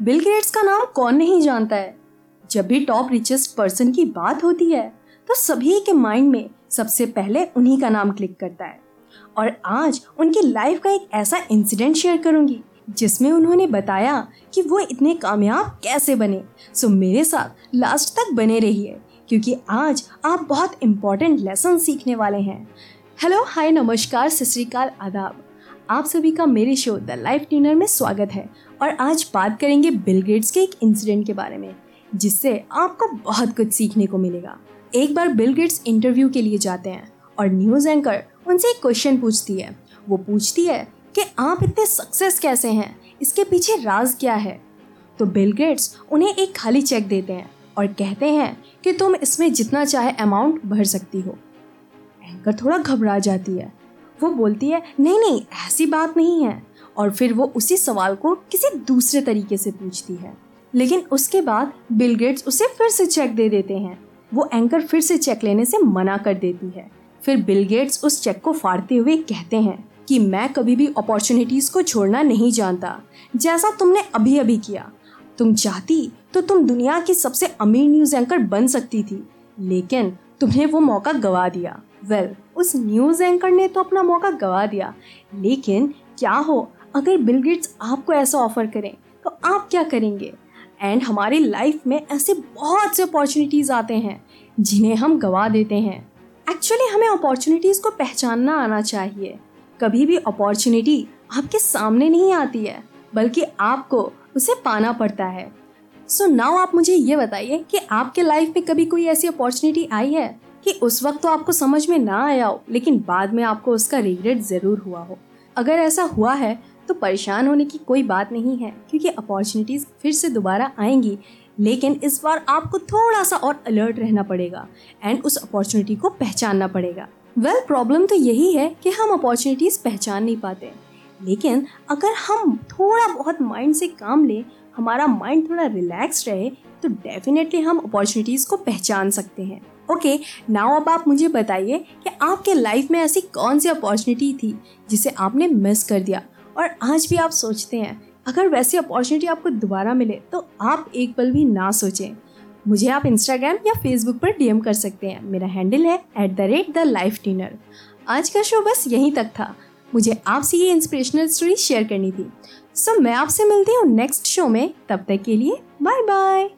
Bill Gates का नाम कौन नहीं जानता है? जब भी टॉप रिचेस्ट पर्सन की बात होती है तो सभी के माइंड में सबसे पहले उन्हीं का नाम क्लिक करता है। और आज उनकी लाइफ का एक ऐसा इंसिडेंट शेयर करूँगी, जिसमें उन्होंने बताया कि वो इतने कामयाब कैसे बने। सो मेरे साथ लास्ट तक बने रहिए, क्योंकि आज आप बहुत इम्पोर्टेंट लेसन सीखने वाले हैं। हेलो हाय नमस्कार, सत श्रीकाल आदाब। आप सभी का मेरे शो द लाइफ ट्यूनर में स्वागत है। और आज बात करेंगे बिल गेट्स के एक इंसिडेंट के बारे में, जिससे आपको बहुत कुछ सीखने को मिलेगा। एक बार बिल गेट्स इंटरव्यू के लिए जाते हैं और न्यूज़ एंकर उनसे एक क्वेश्चन पूछती है। वो पूछती है कि आप इतने सक्सेस कैसे हैं? इसके पीछे राज क्या है? तो बिल गेट्स उन्हें एक खाली चेक देते हैं और कहते हैं कि तुम इसमें जितना चाहे अमाउंट भर सकती हो। एंकर थोड़ा घबरा जाती है। वो बोलती है, नहीं नहीं, ऐसी बात नहीं है। और फिर वो उसी सवाल को किसी दूसरे तरीके से पूछती है। लेकिन उसके बाद बिल गेट्स उसे फिर से चेक दे देते हैं। वो एंकर फिर से चेक लेने से मना कर देती है। फिर बिल गेट्स उस चेक को फाड़ते हुए कहते हैं कि मैं कभी भी अपॉर्चुनिटीज़ को छोड़ना नहीं जानता। जैसा तुमने अभी अभी किया। तुम चाहती तो तुम दुनिया की सबसे अमीर न्यूज़ एंकर बन सकती थी, लेकिन तुमने वो मौका गवा दिया। वेल well, उस न्यूज़ एंकर ने तो अपना मौका गवा दिया। लेकिन क्या हो अगर बिल गेट्स आपको ऐसा ऑफ़र करें तो आप क्या करेंगे? एंड हमारी लाइफ में ऐसे बहुत से अपॉर्चुनिटीज़ आते हैं जिन्हें हम गवा देते हैं। एक्चुअली हमें अपॉर्चुनिटीज़ को पहचानना आना चाहिए। कभी भी अपॉर्चुनिटी आपके सामने नहीं आती है बल्कि आपको उसे पाना पड़ता है। सो so नाउ आप मुझे ये बताइए कि आपके लाइफ में कभी कोई ऐसी अपॉर्चुनिटी आई है? कि उस वक्त तो आपको समझ में ना आया हो लेकिन बाद में आपको उसका रिग्रेट ज़रूर हुआ हो। अगर ऐसा हुआ है तो परेशान होने की कोई बात नहीं है क्योंकि अपॉर्चुनिटीज़ फिर से दोबारा आएँगी। लेकिन इस बार आपको थोड़ा सा और अलर्ट रहना पड़ेगा एंड उस अपॉर्चुनिटी को पहचानना पड़ेगा। वेल well, प्रॉब्लम तो यही है कि हम अपॉर्चुनिटीज़ पहचान नहीं पाते। लेकिन अगर हम थोड़ा बहुत माइंड से काम लें, हमारा माइंड थोड़ा रिलैक्स रहे तो डेफिनेटली हम अपॉर्चुनिटीज़ को पहचान सकते हैं। ओके नाउ अब आप मुझे बताइए कि आपके लाइफ में ऐसी कौन सी अपॉर्चुनिटी थी जिसे आपने मिस कर दिया? और आज भी आप सोचते हैं, अगर वैसी अपॉर्चुनिटी आपको दोबारा मिले तो आप एक पल भी ना सोचें। मुझे आप इंस्टाग्राम या फेसबुक पर डीएम कर सकते हैं। मेरा हैंडल है at the rate the life dinner आज का शो बस यहीं तक था। मुझे आपसे ये इंस्पिरेशनल स्टोरी शेयर करनी थी। सो so, मैं आपसे मिलती हूँ नेक्स्ट शो में। तब तक के लिए बाय बाय